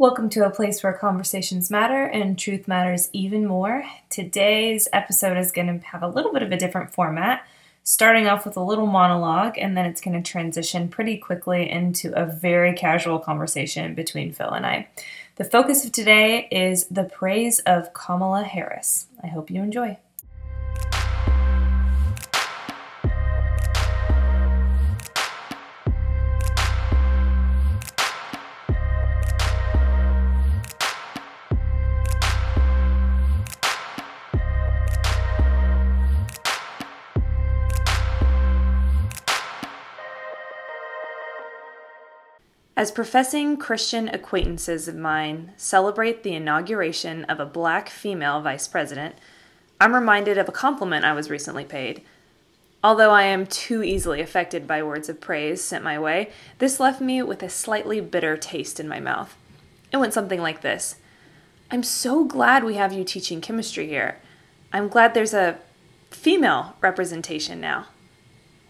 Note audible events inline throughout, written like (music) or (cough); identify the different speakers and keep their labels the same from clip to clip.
Speaker 1: Welcome to a place where conversations matter and truth matters even more. Today's episode is going to have a little bit of a different format, starting off with a little monologue, and then it's going to transition pretty quickly into a very casual conversation between Phil and I. The focus of today is the praise of Kamala Harris. I hope you enjoy. As professing Christian acquaintances of mine celebrate the inauguration of a black female vice president, I'm reminded of a compliment I was recently paid. Although I am too easily affected by words of praise sent my way, this left me with a slightly bitter taste in my mouth. It went something like this I'm so glad we have you teaching chemistry here. I'm glad there's a female representation now.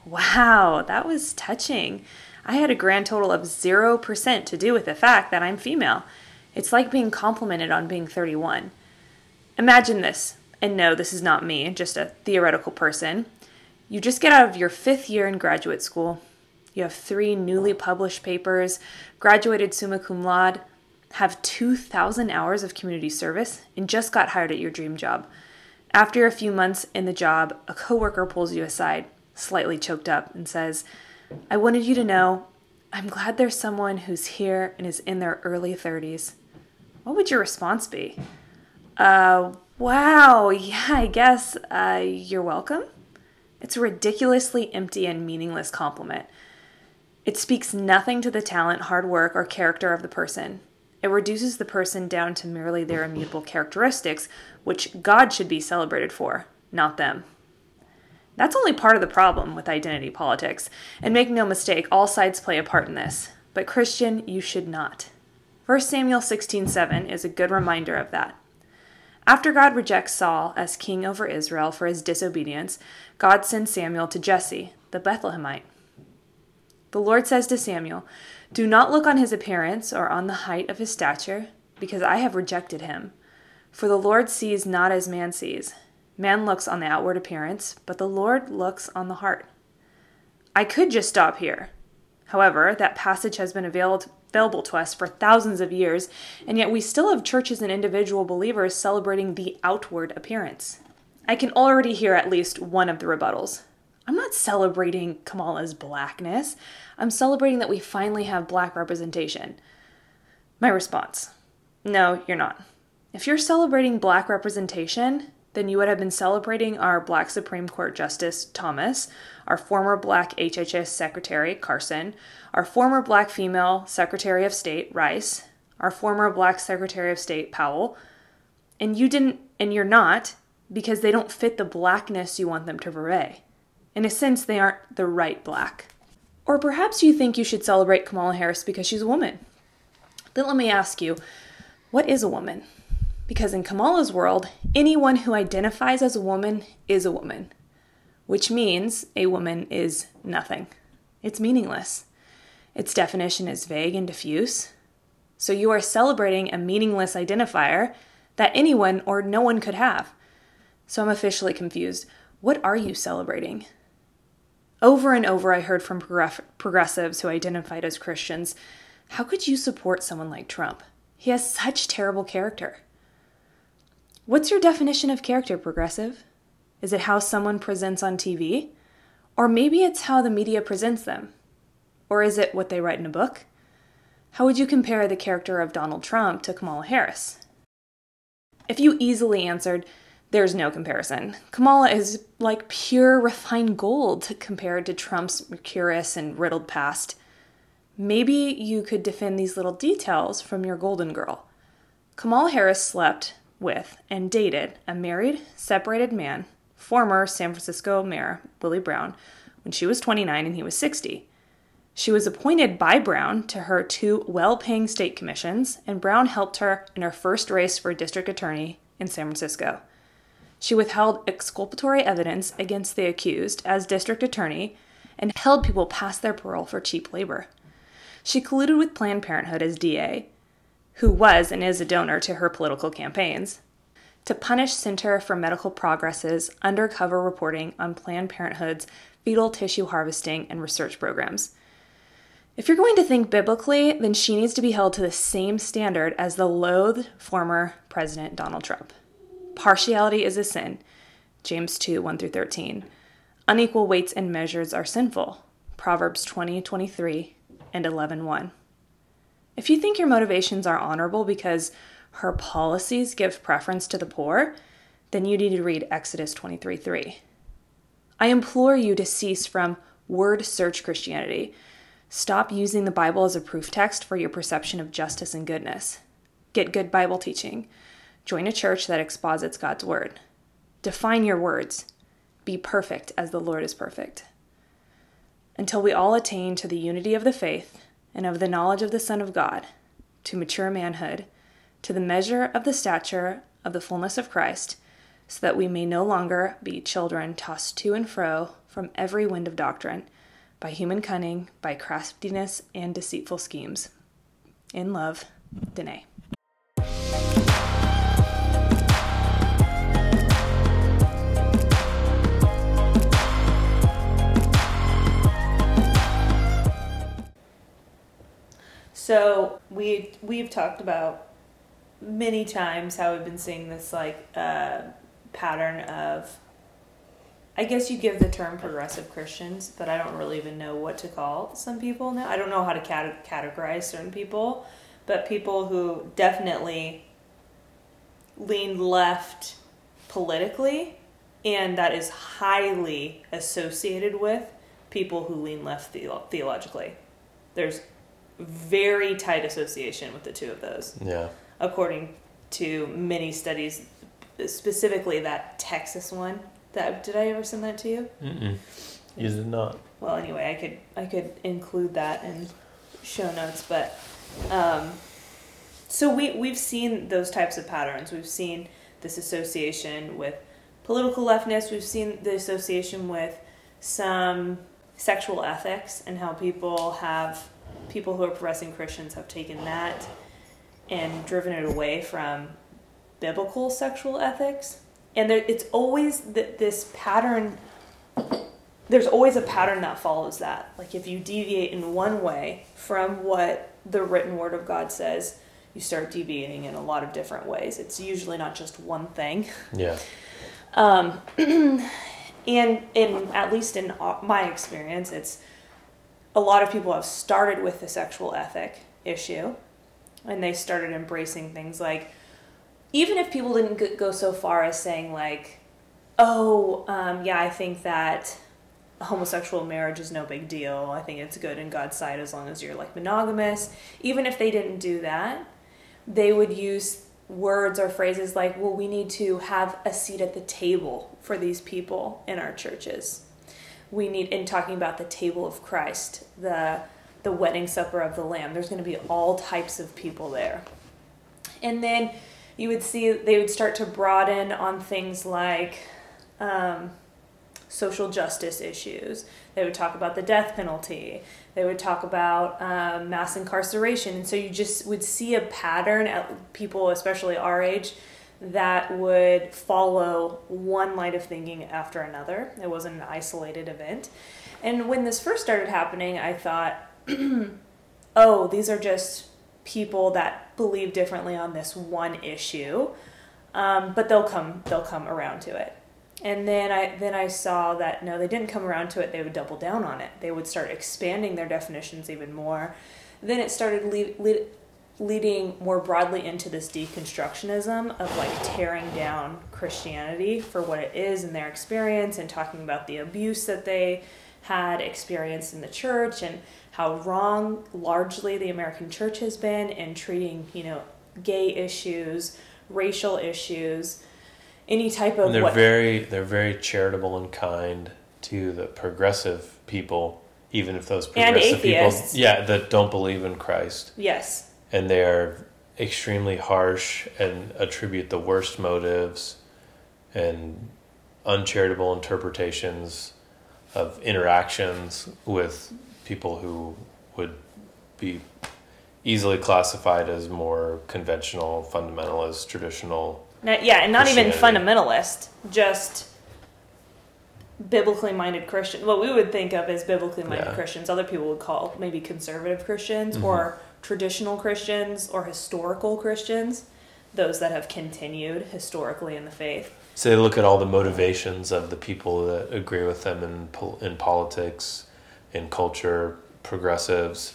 Speaker 1: Wow, that was touching. I had a grand total of 0% to do with the fact that I'm female. It's like being complimented on being 31. Imagine this, and no, this is not me, just a theoretical person. You just get out of your fifth year in graduate school. You have three newly published papers, graduated summa cum laude, have 2,000 hours of community service, and just got hired at your dream job. After a few months in the job, a coworker pulls you aside, slightly choked up, and says, I wanted you to know I'm glad there's someone who's here and is in their early 30s. What would your response be? Uh, wow, yeah, I guess, uh, you're welcome? It's a ridiculously empty and meaningless compliment. It speaks nothing to the talent, hard work, or character of the person. It reduces the person down to merely their immutable characteristics, which God should be celebrated for, not them. That's only part of the problem with identity politics. And make no mistake, all sides play a part in this. But Christian, you should not. 1 Samuel 16:7 is a good reminder of that. After God rejects Saul as king over Israel for his disobedience, God sends Samuel to Jesse, the Bethlehemite. The Lord says to Samuel, Do not look on his appearance or on the height of his stature, because I have rejected him. For the Lord sees not as man sees. Man looks on the outward appearance, but the Lord looks on the heart. I could just stop here. However, that passage has been available to us for thousands of years, and yet we still have churches and individual believers celebrating the outward appearance. I can already hear at least one of the rebuttals. I'm not celebrating Kamala's blackness. I'm celebrating that we finally have black representation. My response No, you're not. If you're celebrating black representation, then you would have been celebrating our Black Supreme Court Justice Thomas, our former Black HHS Secretary Carson, our former Black female Secretary of State Rice, our former Black Secretary of State Powell, and you didn't, and you're not, because they don't fit the blackness you want them to purvey. In a sense, they aren't the right black. Or perhaps you think you should celebrate Kamala Harris because she's a woman. Then let me ask you what is a woman? Because in Kamala's world, anyone who identifies as a woman is a woman, which means a woman is nothing. It's meaningless. Its definition is vague and diffuse. So you are celebrating a meaningless identifier that anyone or no one could have. So I'm officially confused. What are you celebrating? Over and over, I heard from progressives who identified as Christians how could you support someone like Trump? He has such terrible character. What's your definition of character, progressive? Is it how someone presents on TV? Or maybe it's how the media presents them? Or is it what they write in a book? How would you compare the character of Donald Trump to Kamala Harris? If you easily answered, there's no comparison. Kamala is like pure refined gold compared to Trump's mercurious and riddled past. Maybe you could defend these little details from your golden girl. Kamala Harris slept with and dated a married, separated man, former San Francisco Mayor Willie Brown, when she was 29 and he was 60. She was appointed by Brown to her two well paying state commissions, and Brown helped her in her first race for district attorney in San Francisco. She withheld exculpatory evidence against the accused as district attorney and held people past their parole for cheap labor. She colluded with Planned Parenthood as DA, who was and is a donor to her political campaigns, to punish Center for Medical Progress's undercover reporting on Planned Parenthood's fetal tissue harvesting and research programs. If you're going to think biblically, then she needs to be held to the same standard as the loathed former President Donald Trump. Partiality is a sin. James 2 1 through 13. Unequal weights and measures are sinful. Proverbs 20 23 and 11 1. If you think your motivations are honorable because her policies give preference to the poor, then you need to read Exodus 23 3. I implore you to cease from word search Christianity. Stop using the Bible as a proof text for your perception of justice and goodness. Get good Bible teaching. Join a church that exposits God's word. Define your words. Be perfect as the Lord is perfect. Until we all attain to the unity of the faith and of the knowledge of the Son of God, to mature manhood, to the measure of the stature of the fullness of Christ, so that we may no longer be children tossed to and fro from every wind of doctrine, by human cunning, by craftiness and deceitful schemes. In love, Danae. So we we've talked about many times how we've been seeing this like uh, pattern of I guess you give the term progressive Christians, but I don't really even know what to call some people now. I don't know how to cat- categorize certain people, but people who definitely lean left politically, and that is highly associated with people who lean left theolo- theologically. There's very tight association with the two of those.
Speaker 2: Yeah.
Speaker 1: According to many studies, specifically that Texas one. That did I ever send that to you?
Speaker 2: Mm-mm. You did not.
Speaker 1: Well, anyway, I could I could include that in show notes, but um, so we we've seen those types of patterns. We've seen this association with political leftness. We've seen the association with some sexual ethics and how people have people who are professing Christians have taken that and driven it away from biblical sexual ethics. And there, it's always th- this pattern, there's always a pattern that follows that. Like if you deviate in one way from what the written word of God says, you start deviating in a lot of different ways. It's usually not just one thing.
Speaker 2: Yeah.
Speaker 1: Um, (clears throat) and in at least in my experience, it's a lot of people have started with the sexual ethic issue and they started embracing things like even if people didn't go so far as saying like oh um, yeah i think that homosexual marriage is no big deal. I think it's good in god's sight as long as you're like monogamous. Even if they didn't do that they would use words or phrases like well we need to have a seat at the table for these people in our churches we need in talking about the table of Christ, the the wedding supper of the lamb. There's going to be all types of people there. And then you would see they would start to broaden on things like um, social justice issues. They would talk about the death penalty. They would talk about um, mass incarceration. And so you just would see a pattern at people, especially our age, that would follow one line of thinking after another. It wasn't an isolated event. And when this first started happening, I thought, (clears throat) oh, these are just people that believe differently on this one issue. Um, but they'll come they'll come around to it. And then I then I saw that no, they didn't come around to it. They would double down on it. They would start expanding their definitions even more. Then it started le- le- leading more broadly into this deconstructionism of like tearing down Christianity for what it is in their experience and talking about the abuse that they had experienced in the church and how wrong largely the American church has been in treating, you know, gay issues, racial issues, any type of
Speaker 2: and they're
Speaker 1: what,
Speaker 2: very they're very charitable and kind to the progressive people even if those progressive people yeah that don't believe in Christ.
Speaker 1: Yes
Speaker 2: and they are extremely harsh and attribute the worst motives and uncharitable interpretations of interactions with people who would be easily classified as more conventional, fundamentalist, traditional.
Speaker 1: Not, yeah, and not even fundamentalist, just biblically minded Christian. What we would think of as biblically minded yeah. Christians, other people would call maybe conservative Christians mm-hmm. or traditional Christians or historical Christians, those that have continued historically in the faith.
Speaker 2: So they look at all the motivations of the people that agree with them in in politics, in culture, progressives,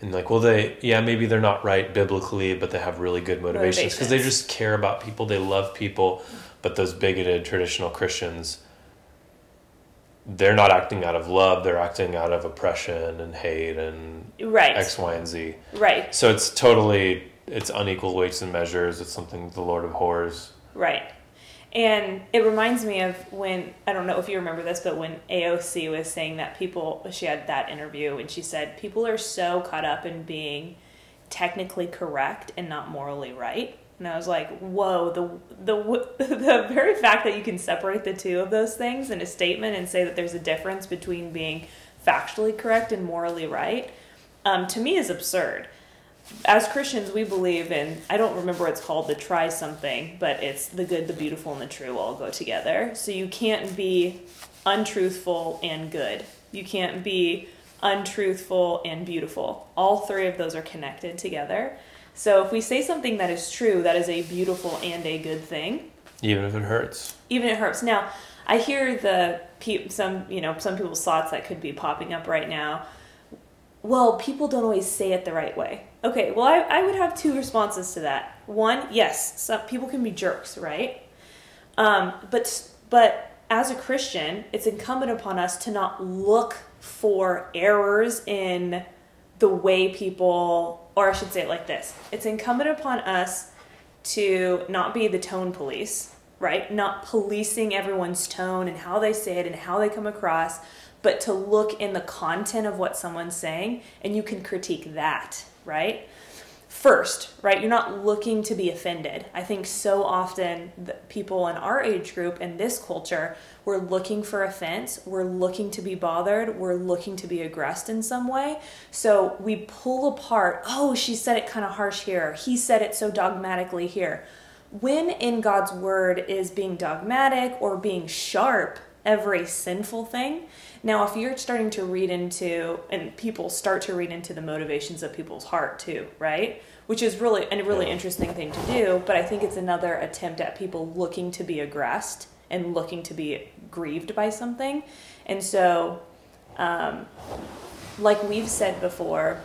Speaker 2: and like, well, they yeah maybe they're not right biblically, but they have really good motivations because they just care about people, they love people, but those bigoted traditional Christians they're not acting out of love they're acting out of oppression and hate and
Speaker 1: right.
Speaker 2: X y and z.
Speaker 1: Right.
Speaker 2: So it's totally it's unequal weights and measures. It's something the lord abhors.
Speaker 1: Right. And it reminds me of when i don't know if you remember this but when aoc was saying that people she had that interview and she said people are so caught up in being technically correct and not morally right and I was like, "Whoa!" The the (laughs) the very fact that you can separate the two of those things in a statement and say that there's a difference between being factually correct and morally right, um, to me is absurd. As Christians, we believe in I don't remember what it's called the try something, but it's the good, the beautiful, and the true all go together. So you can't be untruthful and good. You can't be untruthful and beautiful. All three of those are connected together. So if we say something that is true, that is a beautiful and a good thing.
Speaker 2: Even if it hurts.
Speaker 1: Even if it hurts. Now, I hear the some you know some people's thoughts that could be popping up right now. Well, people don't always say it the right way. Okay, well, I, I would have two responses to that. One, yes, some people can be jerks, right? Um, but but as a Christian, it's incumbent upon us to not look for errors in the way people, or I should say it like this it's incumbent upon us to not be the tone police, right? Not policing everyone's tone and how they say it and how they come across, but to look in the content of what someone's saying and you can critique that, right? First, right? You're not looking to be offended. I think so often people in our age group and this culture, we're looking for offense, we're looking to be bothered, we're looking to be aggressed in some way. So we pull apart, oh, she said it kind of harsh here, he said it so dogmatically here. When in God's word is being dogmatic or being sharp every sinful thing, now, if you're starting to read into, and people start to read into the motivations of people's heart too, right? which is really a really interesting thing to do. But I think it's another attempt at people looking to be aggressed and looking to be grieved by something. And so, um, like we've said before,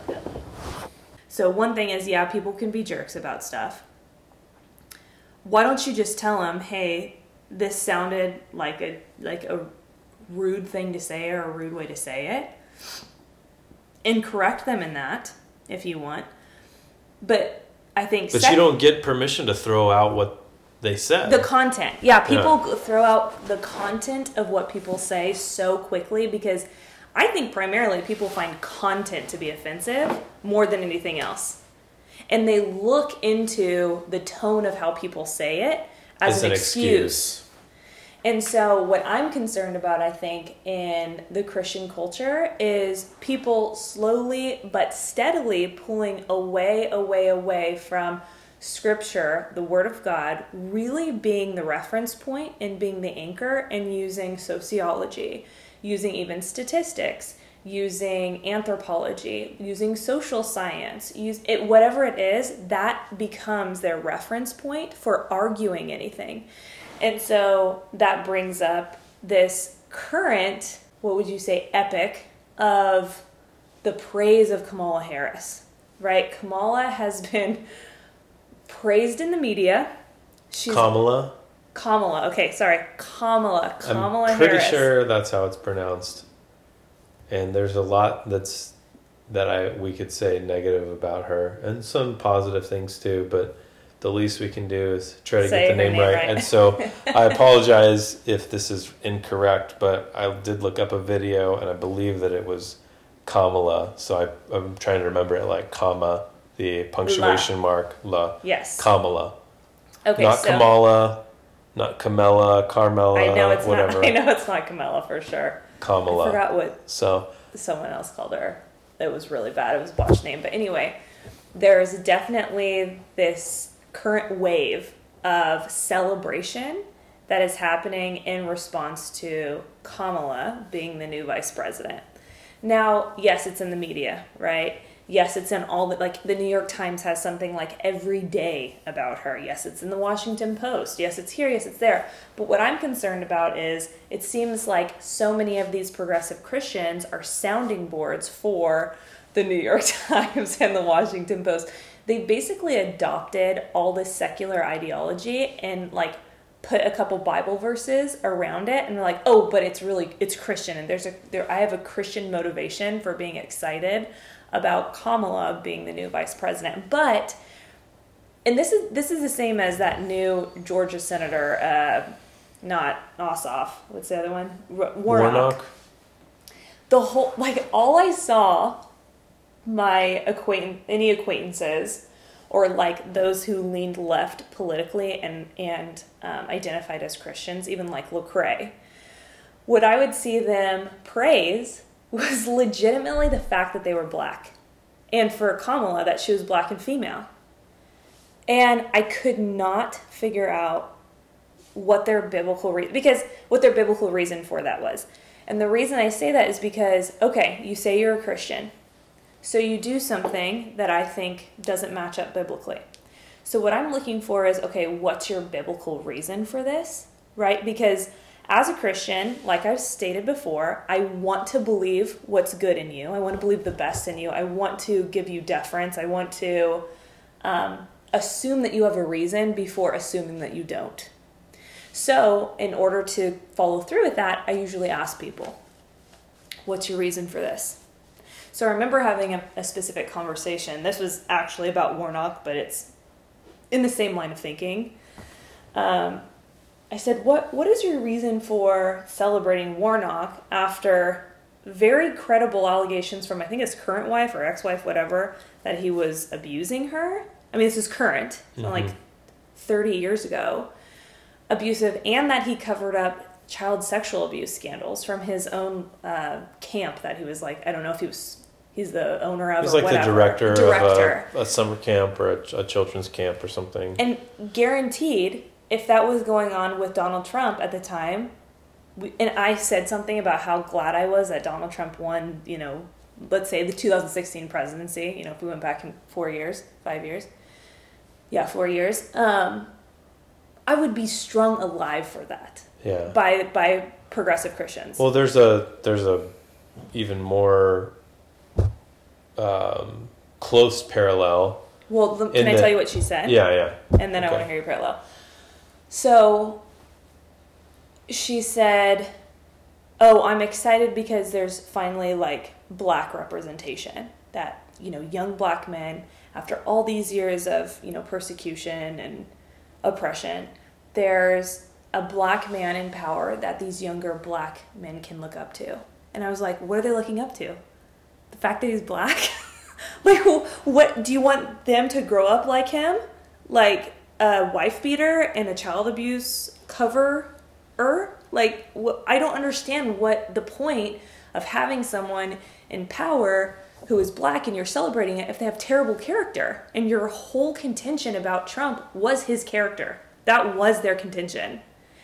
Speaker 1: so one thing is, yeah, people can be jerks about stuff. Why don't you just tell them, hey, this sounded like a like a rude thing to say or a rude way to say it, and correct them in that if you want but I think.
Speaker 2: But you don't get permission to throw out what they said.
Speaker 1: The content. Yeah, people yeah. throw out the content of what people say so quickly because I think primarily people find content to be offensive more than anything else. And they look into the tone of how people say it as, as an, an excuse. excuse. And so, what I'm concerned about, I think, in the Christian culture is people slowly but steadily pulling away, away, away from scripture, the Word of God, really being the reference point and being the anchor, and using sociology, using even statistics, using anthropology, using social science, use it whatever it is, that becomes their reference point for arguing anything. And so that brings up this current, what would you say, epic of the praise of Kamala Harris, right? Kamala has been praised in the media.
Speaker 2: She's Kamala.
Speaker 1: Kamala. Okay, sorry, Kamala. Kamala Harris.
Speaker 2: I'm pretty
Speaker 1: Harris.
Speaker 2: sure that's how it's pronounced. And there's a lot that's that I we could say negative about her, and some positive things too. But the least we can do is try to Say get the name, name right. right. And so (laughs) I apologize if this is incorrect, but I did look up a video and I believe that it was Kamala. So I, I'm trying to remember it like comma, the punctuation la. mark, la.
Speaker 1: Yes.
Speaker 2: Kamala.
Speaker 1: Okay.
Speaker 2: Not so Kamala, not Camilla, Carmela, I know it's whatever.
Speaker 1: Not, I know it's not Camilla for sure.
Speaker 2: Kamala.
Speaker 1: I forgot what
Speaker 2: so
Speaker 1: someone else called her. It was really bad. It was a botched name. But anyway, there's definitely this current wave of celebration that is happening in response to Kamala being the new vice president. Now, yes, it's in the media, right? Yes, it's in all the like the New York Times has something like every day about her. Yes, it's in the Washington Post. Yes, it's here. Yes, it's there. But what I'm concerned about is it seems like so many of these progressive Christians are sounding boards for the New York (laughs) Times and the Washington Post. They basically adopted all this secular ideology and like put a couple Bible verses around it and they're like, "Oh, but it's really it's Christian and there's a there I have a Christian motivation for being excited about Kamala being the new vice president." But and this is this is the same as that new Georgia senator uh not Ossoff. What's the other one? Warnock. Warnock. The whole like all I saw my acquaintance any acquaintances or like those who leaned left politically and and um, identified as Christians, even like Lecrae, what I would see them praise was legitimately the fact that they were black, and for Kamala that she was black and female, and I could not figure out what their biblical reason because what their biblical reason for that was. And the reason I say that is because okay, you say you're a Christian so you do something that I think doesn't match up biblically. So what I'm looking for is okay, what's your biblical reason for this? Right? Because as a Christian, like I've stated before, I want to believe what's good in you. I want to believe the best in you. I want to give you deference. I want to um, assume that you have a reason before assuming that you don't. So, in order to follow through with that, I usually ask people, What's your reason for this? So I remember having a, a specific conversation. This was actually about Warnock, but it's in the same line of thinking. Um, I said, "What what is your reason for celebrating Warnock after very credible allegations from I think his current wife or ex-wife, whatever, that he was abusing her? I mean, this is current, mm-hmm. like thirty years ago, abusive, and that he covered up child sexual abuse scandals from his own uh, camp that he was like I don't know if he was he's the owner of.
Speaker 2: He's like whatever. the director, director. of a, a, summer camp or a, a children's camp or something.
Speaker 1: And guaranteed, if that was going on with Donald Trump at the time, we, and I said something about how glad I was that Donald Trump won, you know, let's say the 2016 presidency, you know, if we went back in four years, five years, yeah, four years, um, I would be strung alive for that.
Speaker 2: Yeah.
Speaker 1: By by progressive Christians.
Speaker 2: Well, there's a there's a even more um, close parallel.
Speaker 1: Well, the, can I the, tell you what she said?
Speaker 2: Yeah, yeah.
Speaker 1: And then okay. I want to hear your parallel. So she said, "Oh, I'm excited because there's finally like black representation that, you know, young black men after all these years of, you know, persecution and oppression, there's a black man in power that these younger black men can look up to." And I was like, "What are they looking up to?" The fact that he's black? (laughs) Like what do you want them to grow up like him? Like a wife beater and a child abuse cover like what, i don't understand what the point of having someone in power who is black and you're celebrating it if they have terrible character. And your whole contention about trump was his character. That was their contention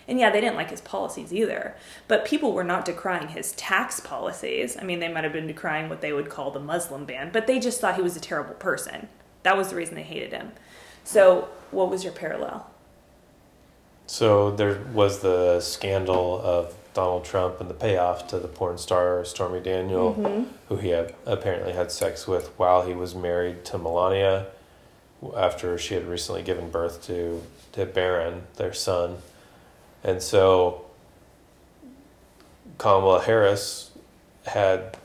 Speaker 1: and yeah, they didn't like his policies either. But people were not decrying his tax policies. I mean, they might have been decrying what they would call the Muslim ban, but they just thought he was a terrible person. That was the reason they hated him. So, what was your parallel?
Speaker 2: So, there was the scandal of Donald Trump and the payoff to the porn star Stormy Daniel, mm-hmm. who he had apparently had sex with while he was married to Melania after she had recently given birth to, to Barron, their son. And so Kamala Harris had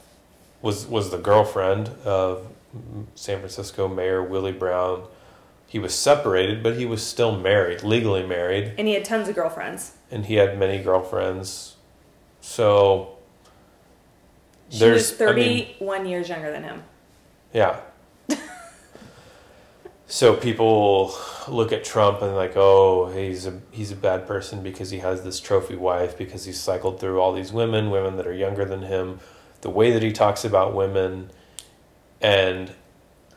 Speaker 2: was was the girlfriend of San Francisco Mayor Willie Brown. He was separated, but he was still married, legally married.
Speaker 1: And he had tons of girlfriends.
Speaker 2: And he had many girlfriends. So
Speaker 1: she there's was 31 I mean, years younger than him.
Speaker 2: Yeah. So people look at Trump and like, oh, he's a he's a bad person because he has this trophy wife because he's cycled through all these women, women that are younger than him, the way that he talks about women, and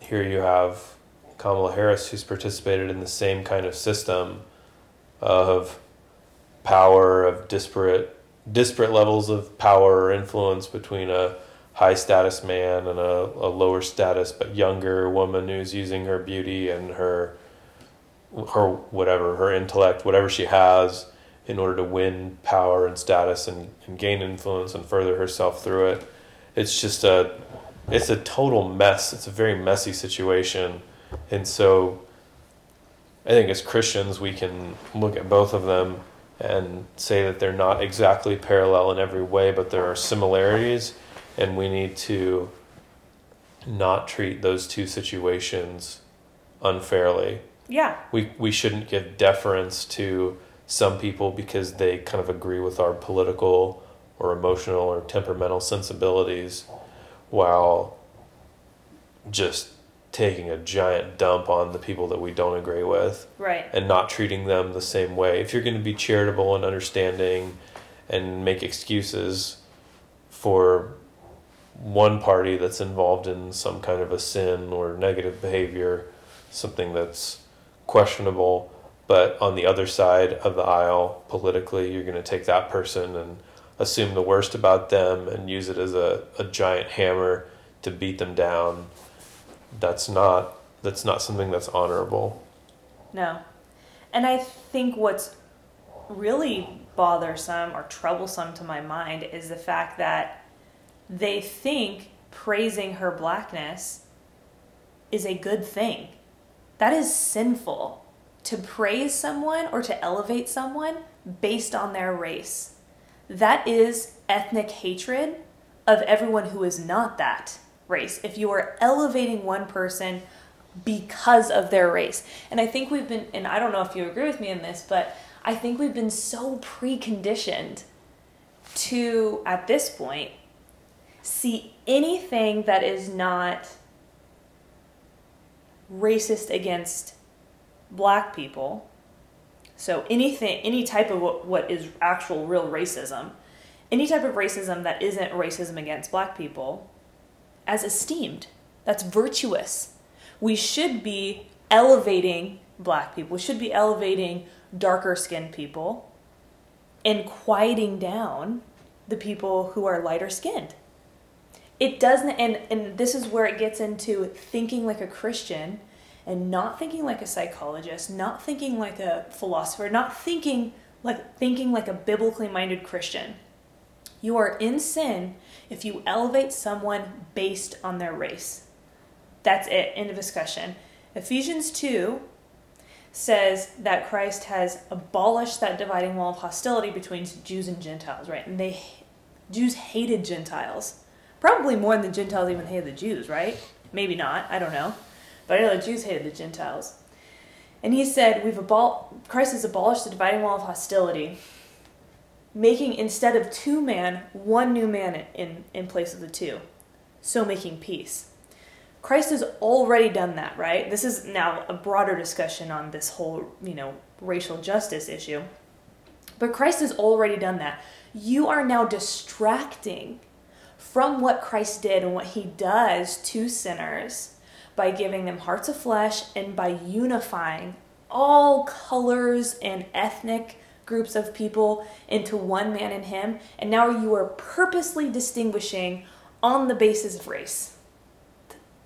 Speaker 2: here you have Kamala Harris, who's participated in the same kind of system of power, of disparate disparate levels of power or influence between a high status man and a, a lower status but younger woman who's using her beauty and her her whatever her intellect whatever she has in order to win power and status and, and gain influence and further herself through it. It's just a it's a total mess. It's a very messy situation. And so i think as christians we can look at both of them and say that they're not exactly parallel in every way but there are similarities and we need to not treat those two situations unfairly.
Speaker 1: Yeah.
Speaker 2: We we shouldn't give deference to some people because they kind of agree with our political or emotional or temperamental sensibilities while just taking a giant dump on the people that we don't agree with.
Speaker 1: Right.
Speaker 2: And not treating them the same way. If you're going to be charitable and understanding and make excuses for one party that's involved in some kind of a sin or negative behavior, something that's questionable. But on the other side of the aisle, politically, you're going to take that person and assume the worst about them and use it as a, a giant hammer to beat them down. That's not that's not something that's honorable.
Speaker 1: No. And I think what's really bothersome or troublesome to my mind is the fact that they think praising her blackness is a good thing. That is sinful to praise someone or to elevate someone based on their race. That is ethnic hatred of everyone who is not that race. If you are elevating one person because of their race. And I think we've been, and I don't know if you agree with me in this, but I think we've been so preconditioned to, at this point, see anything that is not racist against black people. So anything any type of what, what is actual real racism any type of racism that isn't racism against black people as esteemed that's virtuous. We should be elevating black people. We should be elevating darker skinned people and quieting down the people who are lighter skinned it doesn't and and this is where it gets into thinking like a christian and not thinking like a psychologist not thinking like a philosopher not thinking like thinking like a biblically minded christian. You are in sin if you elevate someone based on their race. That's it. End of discussion. Ephesians 2 says that christ has abolished that dividing wall of hostility between jews and gentiles right? And they jews hated gentiles Probably more than the Gentiles even hated the Jews, right? Maybe not. I don't know. But I know the Jews hated the Gentiles. And he said, We've abol- Christ has abolished the dividing wall of hostility, making instead of two man, one new man in, in place of the two. So making peace. Christ has already done that, right? This is now a broader discussion on this whole, you know, racial justice issue. But Christ has already done that. You are now distracting from what Christ did and what he does to sinners by giving them hearts of flesh and by unifying all colors and ethnic groups of people into one man in him. And now you are purposely distinguishing on the basis of race.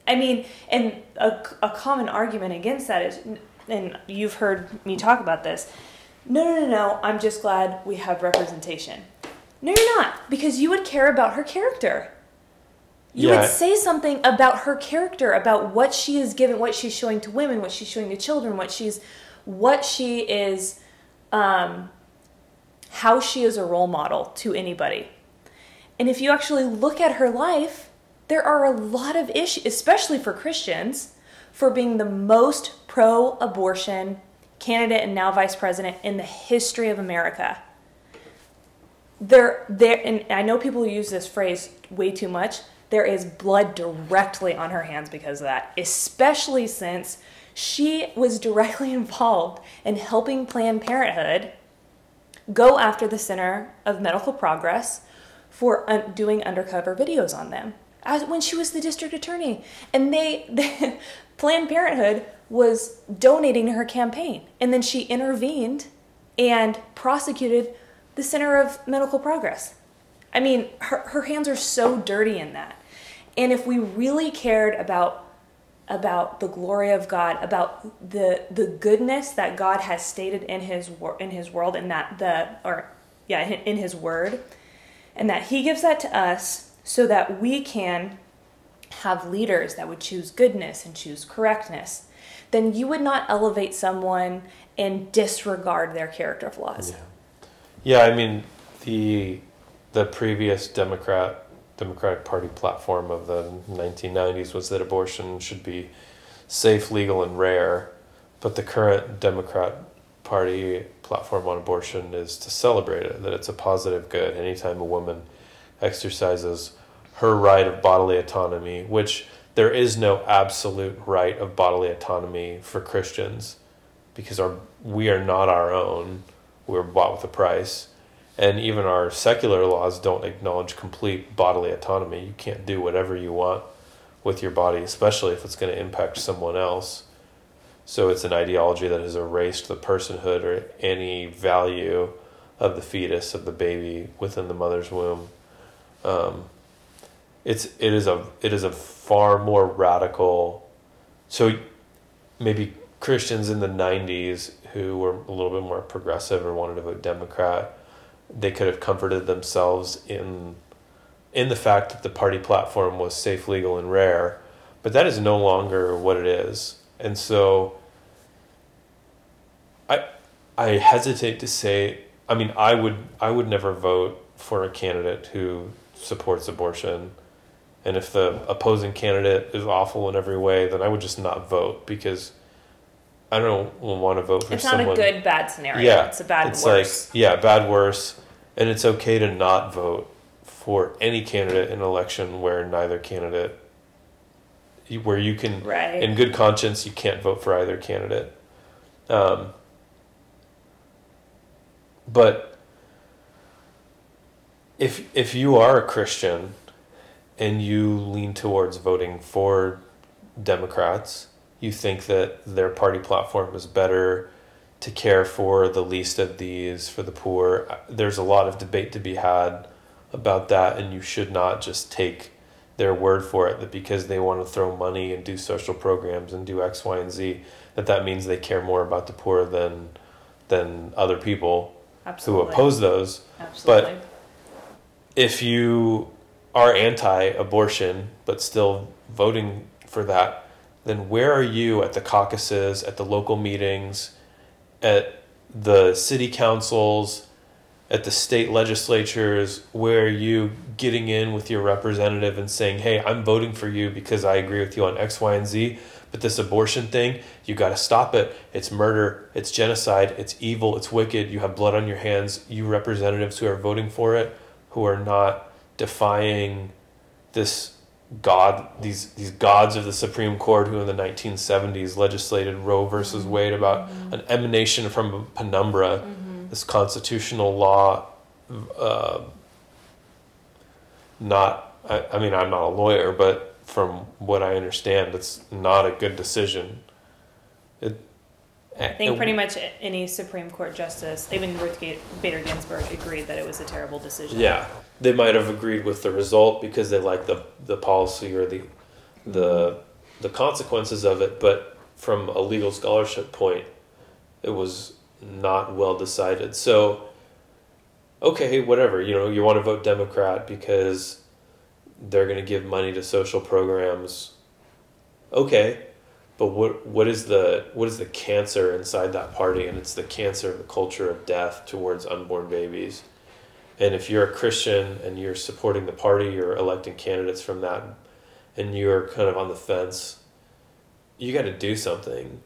Speaker 1: I mean, and a, a common argument against that is, and you've heard me talk about this no, no, no, no, I'm just glad we have representation. No, you're not, because you would care about her character. You yeah. would say something about her character, about what she is given, what she's showing to women, what she's showing to children, what she's, what she is, um, how she is a role model to anybody. And if you actually look at her life, there are a lot of issues, especially for Christians, for being the most pro abortion candidate and now vice president in the history of America there there and I know people use this phrase way too much. There is blood directly on her hands because of that, especially since she was directly (laughs) involved in helping Planned Parenthood go after the Center of Medical Progress for un- doing undercover videos on them. as when she was the district attorney, and they, (laughs) they Planned Parenthood was donating to her campaign, and then she intervened and prosecuted the Center of Medical Progress. I mean, her, her hands are so dirty in that. And if we really cared about about the glory of God, about the the goodness that God has stated in his in his world and that the or yeah, in his word and that he gives that to us so that we can have leaders that would choose goodness and choose correctness, then you would not elevate someone and disregard their character flaws.
Speaker 2: Yeah. Yeah, I mean the the previous Democrat Democratic Party platform of the 1990s was that abortion should be safe, legal, and rare. But the current Democrat Party platform on abortion is to celebrate it, that it's a positive good. Anytime a woman exercises her right of bodily autonomy, which there is no absolute right of bodily autonomy for Christians because our we are not our own. We're bought with a price and even our secular laws don't acknowledge complete bodily autonomy. You can't do whatever you want with your body, especially if it's going to impact someone else. So it's an ideology that has erased the personhood or any value of the fetus of the baby within the mother's womb. Um, it's it is a it is a far more radical. So maybe Christians in the '90s who were a little bit more progressive or wanted to vote Democrat they could have comforted themselves in in the fact that the party platform was safe, legal, and rare, but that is no longer what it is. And so I I hesitate to say I mean I would I would never vote for a candidate who supports abortion. And if the opposing candidate is awful in every way, then I would just not vote because I don't want to vote for
Speaker 1: it's
Speaker 2: someone.
Speaker 1: It's not a good bad scenario. Yeah, it's a bad it's worse.
Speaker 2: like yeah, bad worse, and it's okay to not vote for any candidate in an election where neither candidate, where you can,
Speaker 1: right.
Speaker 2: in good conscience, you can't vote for either candidate. Um, but if if you are a Christian and you lean towards voting for Democrats you think that their party platform is better to care for the least of these, for the poor. There's a lot of debate to be had about that, and you should not just take their word for it that because they want to throw money and do social programs and do X, Y, and Z, that that means they care more about the poor than than other people
Speaker 1: Absolutely.
Speaker 2: who oppose those.
Speaker 1: Absolutely.
Speaker 2: But if you are anti-abortion but still voting for that, then where are you at the caucuses, at the local meetings, at the city councils, at the state legislatures? Where are you getting in with your representative and saying, hey, I'm voting for you because I agree with you on X, Y, and Z? But this abortion thing, you got to stop it. It's murder, it's genocide, it's evil, it's wicked. You have blood on your hands. You representatives who are voting for it, who are not defying this god these these gods of the Supreme Court who in the 1970s legislated Roe versus mm-hmm. Wade about mm-hmm. an emanation from a penumbra, mm-hmm. this constitutional law. Uh, not, I, I mean, I'm not a lawyer, but from what I understand, it's not a good decision.
Speaker 1: I think pretty much any Supreme Court justice, even Ruth Bader Ginsburg, agreed that it was a terrible decision.
Speaker 2: Yeah, they might have agreed with the result because they like the the policy or the the the consequences of it, but from a legal scholarship point, it was not well decided. So, okay, whatever. You know, you want to vote Democrat because they're going to give money to social programs. Okay, but what what is the what is the cancer inside that party? And it's the cancer of the culture of death towards unborn babies. And if you're a Christian and you're supporting the party, you're electing candidates from that, and you're kind of on the fence, you got to do something.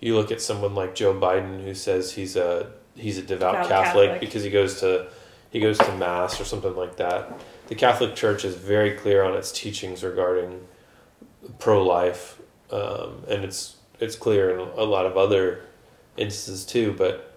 Speaker 2: You look at someone like Joe Biden who says he's a he's a devout, devout Catholic, Catholic because he goes to he goes to mass or something like that. The Catholic Church is very clear on its teachings regarding pro life, um, and it's it's clear in a lot of other instances too. But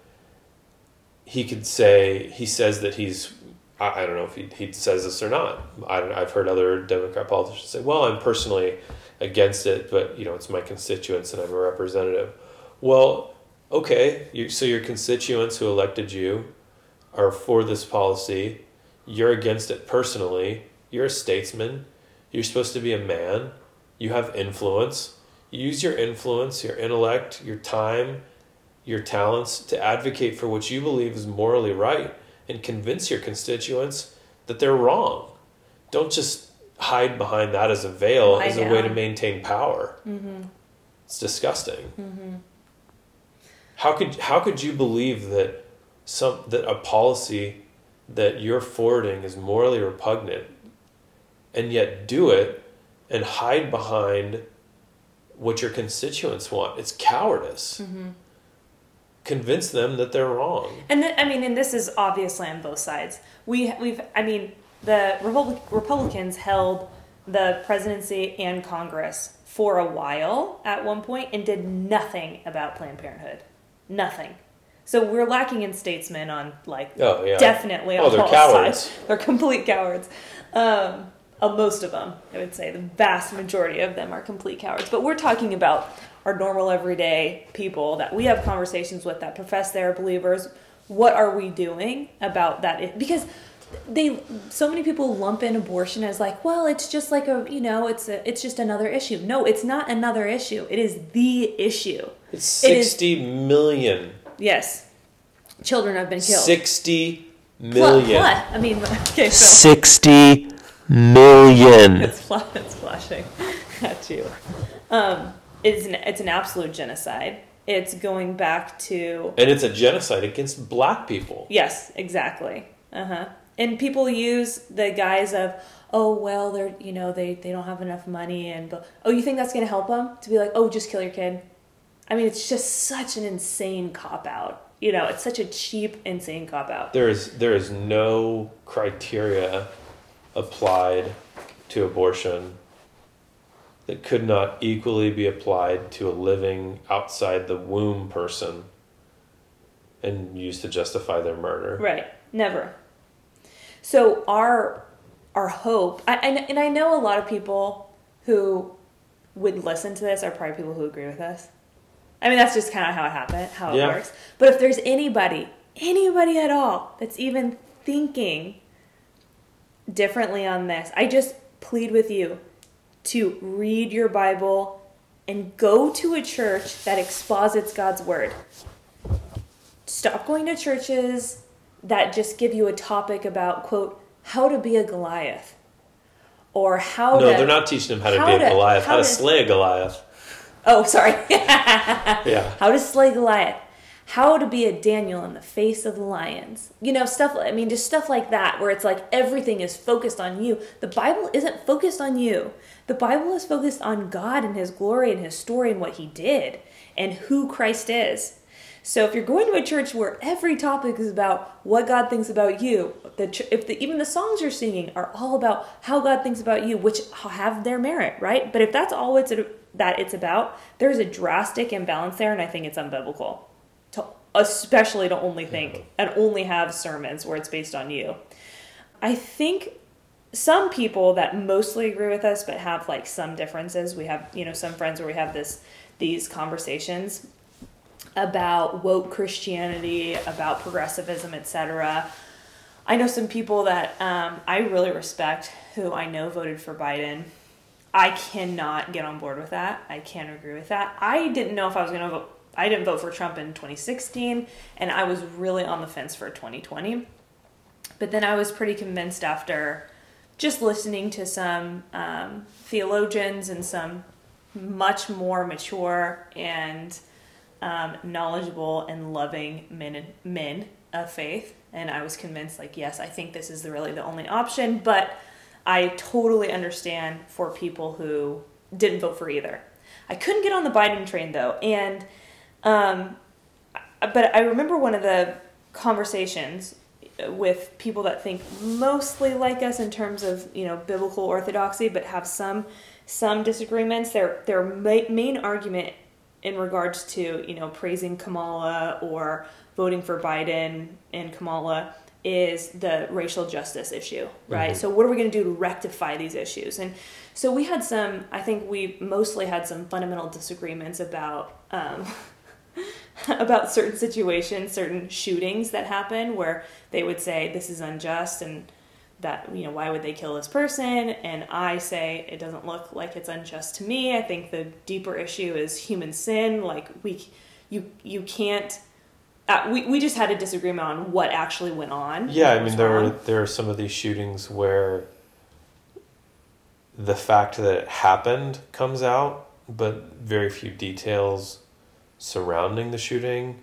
Speaker 2: he could say he says that he's I, I don't know if he, he says this or not. I I've heard other Democrat politicians say, well, I'm personally against it, but you know, it's my constituents and I'm a representative. Well, okay, you, so your constituents who elected you are for this policy. You're against it personally. You're a statesman. You're supposed to be a man. You have influence. Use your influence, your intellect, your time, your talents to advocate for what you believe is morally right and convince your constituents that they're wrong. Don't just hide behind that as a veil as a way to maintain power. Mm-hmm. It's disgusting. Mm-hmm. How could how could you believe that some that a policy that you're forwarding is morally repugnant, and yet do it and hide behind what your constituents want? It's cowardice. Mm-hmm convince them that they're wrong.
Speaker 1: And th- I mean, and this is obviously on both sides. We we've I mean, the Republic, Republicans held the presidency and Congress for a while at one point and did nothing about Planned Parenthood. Nothing. So we're lacking in statesmen on like oh, yeah. definitely oh, on they're cowards. sides. (laughs) They're complete cowards. Um, uh, most of them, I would say, the vast majority of them are complete cowards. But we're talking about our normal everyday people that we have conversations with that profess they're believers. What are we doing about that? Because they so many people lump in abortion as like well it's just like a you know it's a it's just another issue no it's not another issue it is the issue
Speaker 2: it's sixty it is, million.
Speaker 1: yes children have been killed
Speaker 2: 60 million
Speaker 1: what, i mean (laughs) okay
Speaker 2: so 60 million.
Speaker 1: It's, it's flashing (laughs) at you. Um it's an, it's an absolute genocide. It's going back to
Speaker 2: and it's a genocide against black people.
Speaker 1: Yes exactly. Uh-huh. And people use the guise of oh well they're you know they they don't have enough money and but oh you think that's going to help them to be like oh just kill your kid. I mean it's just such an insane cop out you know it's such a cheap insane cop out
Speaker 2: there is there is no criteria applied to abortion that could not equally be applied to a living outside the womb person and used to justify their murder
Speaker 1: right never so our our hope, I, and I know a lot of people who would listen to this are probably people who agree with us. I mean, that's just kind of how it happens, how it yeah. works. But if there's anybody, anybody at all, that's even thinking differently on this, I just plead with you to read your Bible and go to a church that exposits God's word. Stop going to churches that just give you a topic about quote how to be a Goliath or how
Speaker 2: no
Speaker 1: to,
Speaker 2: they're not teaching them how to how be a Goliath how, how to, to slay a Goliath.
Speaker 1: Oh sorry. (laughs) Yeah. How to slay Goliath how to be a Daniel in the face of the lions you know stuff I mean just stuff like that where it's like everything is focused on you the Bible isn't focused on you the Bible is focused on God and his glory and his story and what he did and who Christ is so if you're going to a church where every topic is about what God thinks about you, the ch- if the, even the songs you're singing are all about how God thinks about you, which have their merit, right? But if that's all it's that it's about, there's a drastic imbalance there, and I think it's unbiblical. Especially to only think and only have sermons where it's based on you. I think some people that mostly agree with us but have like some differences. We have, you know, some friends where we have this these conversations about woke Christianity, about progressivism, etc. I know some people that um, I really respect who I know voted for Biden. I cannot get on board with that. I can't agree with that. I didn't know if I was going to vote. I didn't vote for Trump in 2016, and I was really on the fence for 2020. But then I was pretty convinced after just listening to some um, theologians and some much more mature and um, knowledgeable and loving men men of faith, and I was convinced, like, yes, I think this is the, really the only option. But I totally understand for people who didn't vote for either. I couldn't get on the Biden train though, and um, but I remember one of the conversations with people that think mostly like us in terms of you know biblical orthodoxy, but have some some disagreements. Their their main argument in regards to you know praising Kamala or voting for Biden and Kamala is the racial justice issue, right? Mm-hmm. So, what are we going to do to rectify these issues? And so, we had some, I think we mostly had some fundamental disagreements about. Um, (laughs) about certain situations, certain shootings that happen where they would say this is unjust and that you know why would they kill this person and i say it doesn't look like it's unjust to me i think the deeper issue is human sin like we you you can't uh, we, we just had a disagreement on what actually went on.
Speaker 2: Yeah, I mean there wrong. are there are some of these shootings where the fact that it happened comes out, but very few details surrounding the shooting,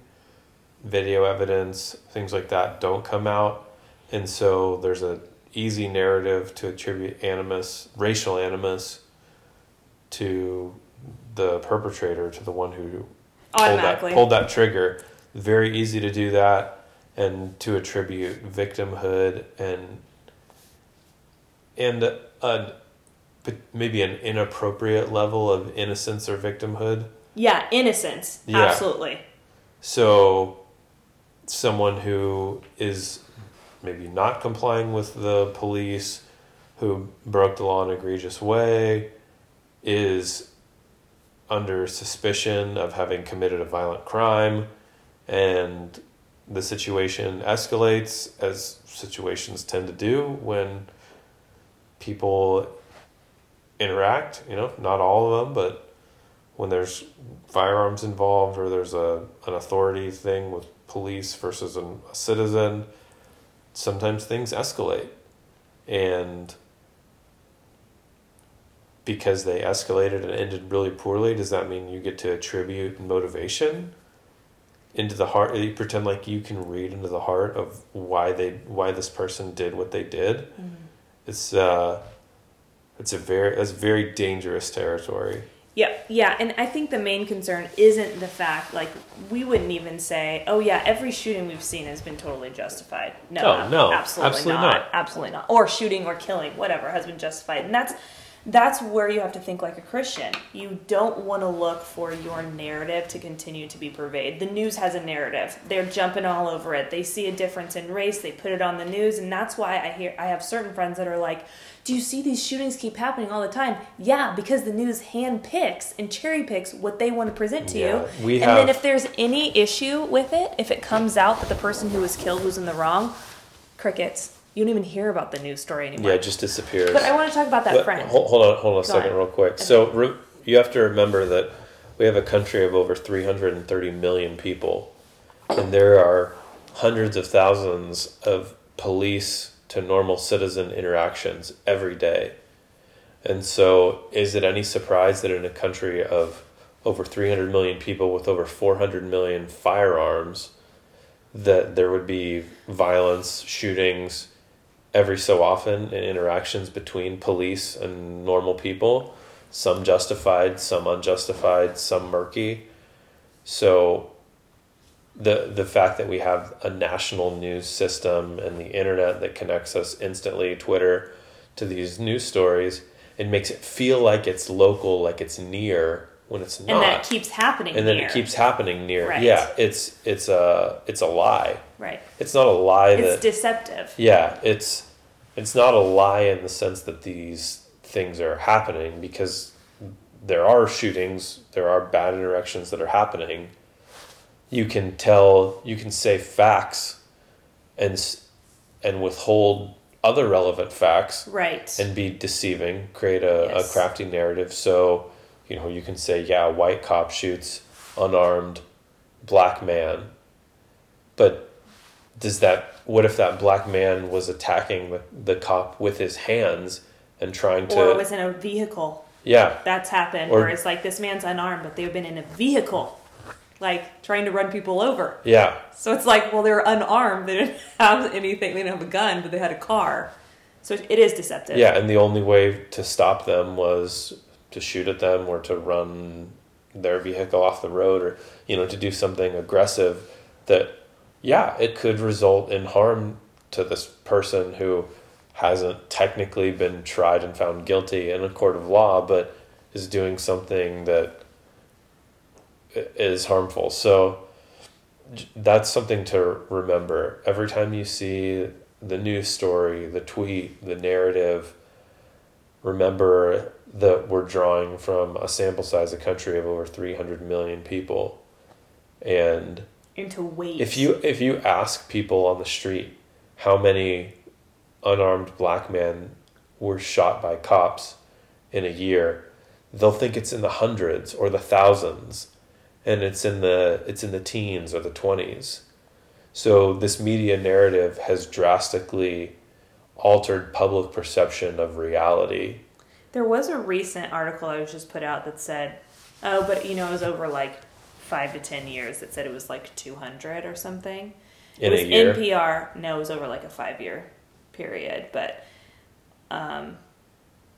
Speaker 2: video evidence, things like that don't come out, and so there's a easy narrative to attribute animus, racial animus, to the perpetrator, to the one who pulled that, pulled that trigger. Very easy to do that and to attribute victimhood and and a, maybe an inappropriate level of innocence or victimhood.
Speaker 1: Yeah, innocence. Yeah. Absolutely.
Speaker 2: So someone who is maybe not complying with the police, who broke the law in an egregious way, is under suspicion of having committed a violent crime and the situation escalates as situations tend to do when people interact you know not all of them but when there's firearms involved or there's a an authority thing with police versus an, a citizen sometimes things escalate. And because they escalated and ended really poorly does that mean you get to attribute motivation into the heart? You pretend like you can read into the heart of why they why this person did what they did? Mm-hmm. it's uh it's a very it's very dangerous territory
Speaker 1: yeah yeah and i think the main concern isn't the fact like we wouldn't even say oh yeah every shooting we've seen has been totally justified no
Speaker 2: oh, no
Speaker 1: absolutely, absolutely not. not absolutely not or shooting or killing whatever has been justified and that's that's where you have to think like a Christian. You don't want to look for your narrative to continue to be pervaded. The news has a narrative. They're jumping all over it. They see a difference in race, they put it on the news, and that's why I hear I have certain friends that are like, "Do you see these shootings keep happening all the time?" Yeah, because the news hand picks and cherry picks what they want to present to yeah, you. We and have... then if there's any issue with it, if it comes out that the person who was killed was in the wrong, crickets you don't even hear about the news story anymore.
Speaker 2: Yeah, it just disappears.
Speaker 1: But I want to talk about that friend.
Speaker 2: Hold, hold, on, hold on a Go second, real quick. Okay. So re- you have to remember that we have a country of over 330 million people, and there are hundreds of thousands of police to normal citizen interactions every day. And so, is it any surprise that in a country of over 300 million people with over 400 million firearms, that there would be violence, shootings, every so often in interactions between police and normal people, some justified, some unjustified, some murky. So the the fact that we have a national news system and the internet that connects us instantly, Twitter, to these news stories, it makes it feel like it's local, like it's near when it's not.
Speaker 1: And that it keeps happening.
Speaker 2: And then near. it keeps happening near. Right. Yeah, it's it's a it's a lie.
Speaker 1: Right.
Speaker 2: It's not a lie
Speaker 1: it's
Speaker 2: that.
Speaker 1: It's deceptive.
Speaker 2: Yeah, it's it's not a lie in the sense that these things are happening because there are shootings, there are bad interactions that are happening. You can tell, you can say facts and and withhold other relevant facts
Speaker 1: right.
Speaker 2: and be deceiving create a, yes. a crafty narrative. So you know you can say yeah white cop shoots unarmed black man. But does that what if that black man was attacking the, the cop with his hands and trying to
Speaker 1: or was in a vehicle?
Speaker 2: Yeah.
Speaker 1: That's happened or, where it's like this man's unarmed but they've been in a vehicle like trying to run people over.
Speaker 2: Yeah.
Speaker 1: So it's like well they're unarmed. They didn't (laughs) have anything. They didn't have a gun but they had a car. So it is deceptive.
Speaker 2: Yeah and the only way to stop them was to shoot at them or to run their vehicle off the road or you know to do something aggressive that yeah, it could result in harm to this person who hasn't technically been tried and found guilty in a court of law, but is doing something that is harmful. So that's something to remember every time you see the news story, the tweet, the narrative. Remember that we're drawing from a sample size of country of over 300 million people and
Speaker 1: into weight
Speaker 2: if you if you ask people on the street how many unarmed black men were shot by cops in a year they'll think it's in the hundreds or the thousands and it's in the it's in the teens or the 20s so this media narrative has drastically altered public perception of reality
Speaker 1: there was a recent article I was just put out that said, oh, but you know, it was over like five to ten years that said it was like 200 or something.
Speaker 2: In
Speaker 1: it was
Speaker 2: a year?
Speaker 1: NPR. No, it was over like a five year period. But um,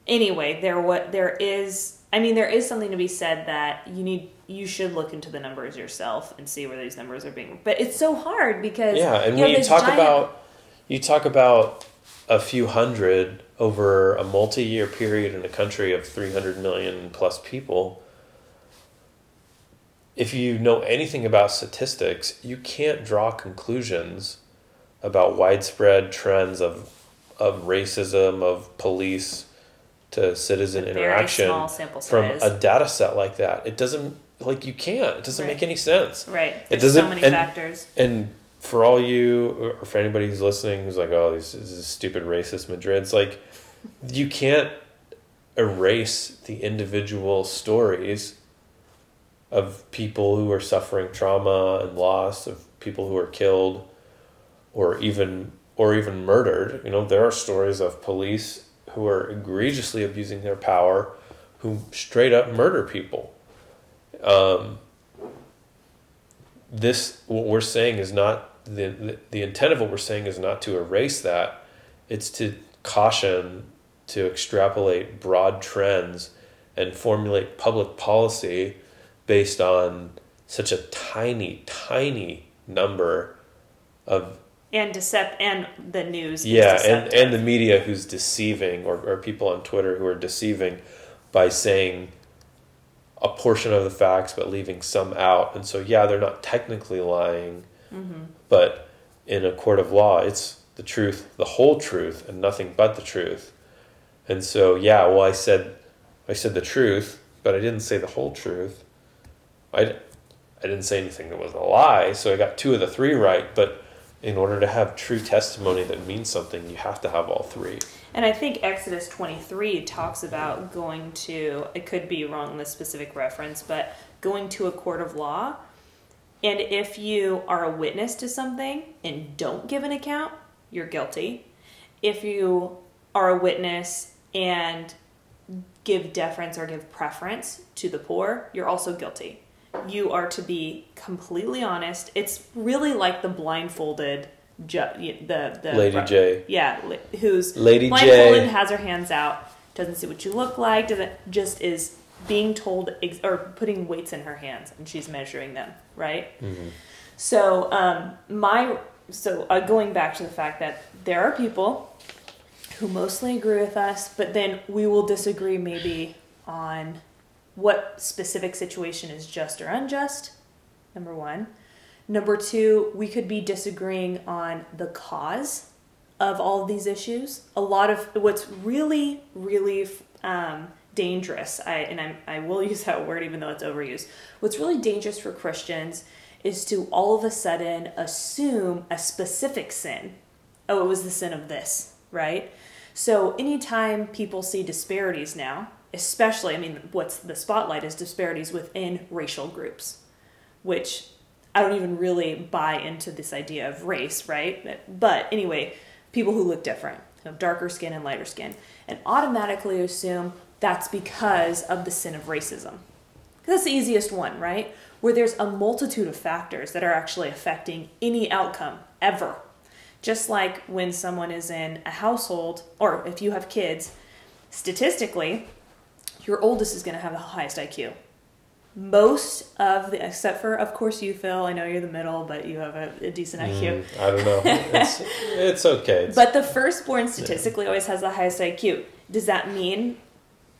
Speaker 1: anyway, there what there is. I mean, there is something to be said that you need you should look into the numbers yourself and see where these numbers are being. But it's so hard because
Speaker 2: yeah, and
Speaker 1: you
Speaker 2: when you talk
Speaker 1: giant-
Speaker 2: about you talk about a few hundred over a multi-year period in a country of 300 million plus people if you know anything about statistics you can't draw conclusions about widespread trends of of racism of police to citizen
Speaker 1: Very
Speaker 2: interaction from a data set like that it doesn't like you can't it doesn't
Speaker 1: Right.
Speaker 2: make any sense
Speaker 1: right.
Speaker 2: it doesn't
Speaker 1: so many
Speaker 2: and-
Speaker 1: factors.
Speaker 2: and for all you, or for anybody who's listening who's like, oh, this, this is stupid racist Madrid, it's like, you can't erase the individual stories of people who are suffering trauma and loss, of people who are killed, or even or even murdered. You know, there are stories of police who are egregiously abusing their power, who straight up murder people. Um, this what we're saying is not the, the the intent of what we're saying is not to erase that it's to caution to extrapolate broad trends and formulate public policy based on such a tiny tiny number of
Speaker 1: And decept and the news.
Speaker 2: yeah and, and the media who's deceiving or, or people on twitter who are deceiving by saying a portion of the facts but leaving some out and so yeah they're not technically lying
Speaker 1: Mm-hmm.
Speaker 2: but in a court of law it's the truth the whole truth and nothing but the truth and so yeah well i said i said the truth but i didn't say the whole truth i, I didn't say anything that was a lie so i got two of the three right but in order to have true testimony that means something you have to have all three
Speaker 1: And I think Exodus 23 talks about going to, it could be wrong, in the specific reference, but going to a court of law. And if you are a witness to something and don't give an account, you're guilty. If you are a witness and give deference or give preference to the poor, you're also guilty. You are to be completely honest. It's really like the blindfolded, ju- the the
Speaker 2: Lady J.
Speaker 1: yeah, who's
Speaker 2: Lady
Speaker 1: blindfolded,
Speaker 2: J.
Speaker 1: has her hands out, doesn't see what you look like, doesn't just is being told ex- or putting weights in her hands, and she's measuring them, right? So um, my so uh, going back to the fact that there are people who mostly agree with us, but then we will disagree maybe on what specific situation is just or unjust. Number one. Number two, we could be disagreeing on the cause of all of these issues. A lot of what's really, really um, dangerous, I, and I, I will (laughs) use that word even though it's overused. What's really dangerous for Christians is to all of a sudden assume a specific sin. Oh, it was the sin of this, right? So anytime people see disparities now, especially, I mean, what's the spotlight is disparities within racial groups, which I don't even really buy into this idea of race, right? But anyway, people who look different, have darker skin and lighter skin, and automatically assume that's because of the sin of racism. That's the easiest one, right? Where there's a multitude of factors that are actually affecting any outcome ever. Just like when someone is in a household, or if you have kids, statistically, your oldest is going to have the highest IQ. Most of the, except for, of course, you, Phil. I know you're the middle, but you have a, a decent IQ.
Speaker 2: Mm, I don't know. It's, (laughs) it's okay. It's,
Speaker 1: But the firstborn statistically always has the highest IQ. Does that mean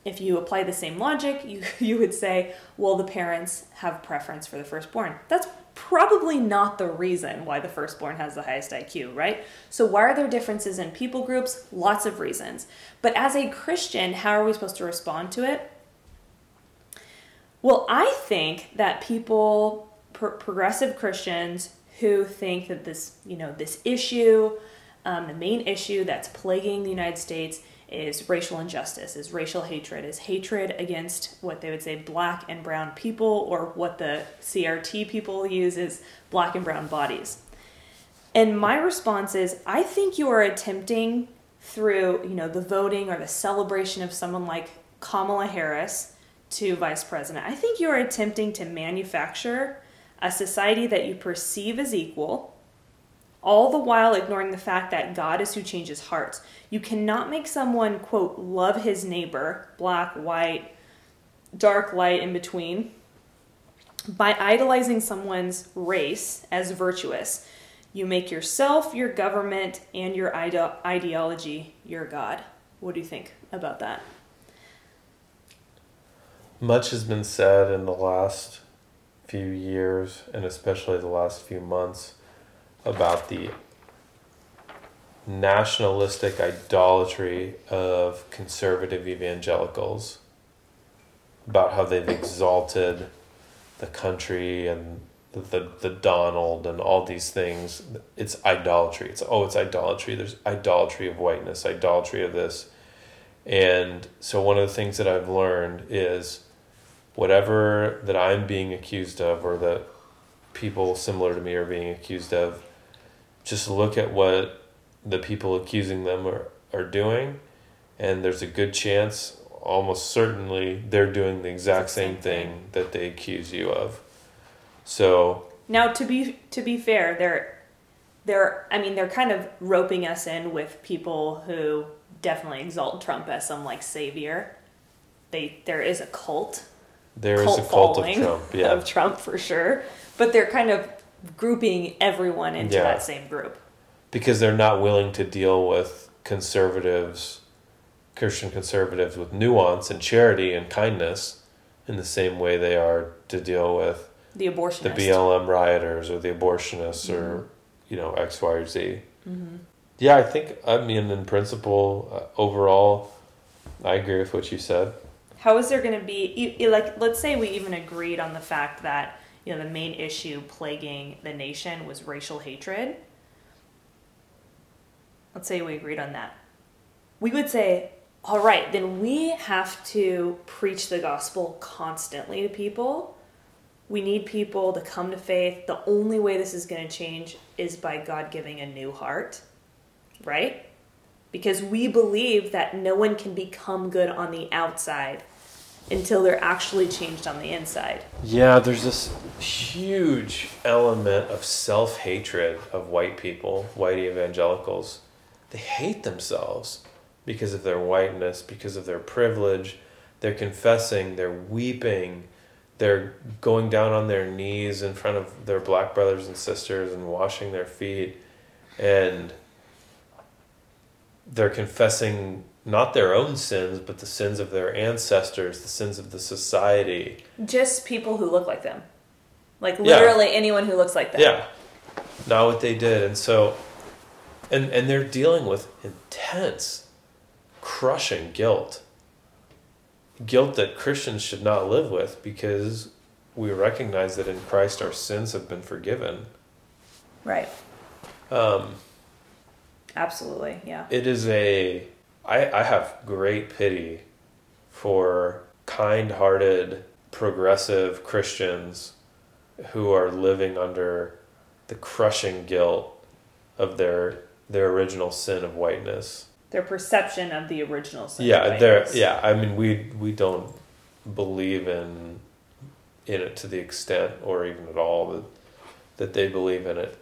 Speaker 1: if you apply the same logic, you, (laughs) you would say, well, the parents have preference for the firstborn? That's probably not the reason why the firstborn has the highest IQ, right? So, why are there differences in people groups? Lots of reasons. But as a Christian, how are we supposed to respond to it? Well, I think that people, pro- progressive Christians who think that this, you know, this issue, um, the main issue that's plaguing the United States is racial injustice, is racial hatred, is hatred against what they would say black and brown people, or what the CRT people use is black and brown bodies. And my response is I think you are attempting through, you know, the voting or the celebration of someone like Kamala Harris to vice president. I think you are attempting to manufacture a society that you perceive as equal all the while ignoring the fact that God is who changes hearts. You cannot make someone, quote, love his neighbor, black, white, dark, light, in between, by idolizing someone's race as virtuous. You make yourself, your government, and your ide- ideology your God. What do you think about that?
Speaker 2: Much has been said in the last few years, and especially the last few months about the nationalistic idolatry of conservative evangelicals, about how they've exalted the country and the, the, Donald and all these things. It's idolatry. It's oh, it's idolatry. There's idolatry of whiteness, idolatry of this. And so one of the things that I've learned is whatever that I'm being accused of or that people similar to me are being accused of, just look at what the people accusing them are, are doing, and there's a good chance, almost certainly, they're doing the exact same thing that they accuse you of. So
Speaker 1: now, to be to be fair, they're they're I mean they're kind of roping us in with people who definitely exalt Trump as some like savior. They there is a cult.
Speaker 2: There cult is a cult of Trump, (laughs) yeah.
Speaker 1: Of Trump for sure. But they're kind of grouping everyone into yeah. that same group.
Speaker 2: Because they're not willing to deal with conservatives, Christian conservatives with nuance and charity and kindness in the same way they are to deal with
Speaker 1: the abortionists,
Speaker 2: the BLM rioters or the abortionists mm-hmm. or you know X, Y, or Z. Mm-hmm. Yeah, I think I mean in principle, uh, overall, I agree with what you said.
Speaker 1: How is there going to be like let's say we even agreed on the fact that you know the main issue plaguing the nation was racial hatred. Let's say we agreed on that. We would say, all right, then we have to preach the gospel constantly to people. We need people to come to faith. The only way this is going to change is by God giving a new heart, right? Because we believe that no one can become good on the outside until they're actually changed on the inside.
Speaker 2: Yeah, there's this huge element of self hatred of white people, white evangelicals. They hate themselves because of their whiteness, because of their privilege. They're confessing, they're weeping, they're going down on their knees in front of their black brothers and sisters and washing their feet. And they're confessing not their own sins, but the sins of their ancestors, the sins of the society.
Speaker 1: Just people who look like them. Like literally yeah. anyone who looks like them.
Speaker 2: Yeah. Not what they did. And so and and they're dealing with intense crushing guilt. Guilt that Christians should not live with because we recognize that in Christ our sins have been forgiven.
Speaker 1: Right. Um Absolutely, yeah.
Speaker 2: It is a I, I have great pity for kind hearted, progressive Christians who are living under the crushing guilt of their their original sin of whiteness.
Speaker 1: Their perception of the original sin.
Speaker 2: Yeah, they yeah. I mean, we we don't believe in in it to the extent or even at all that that they believe in it.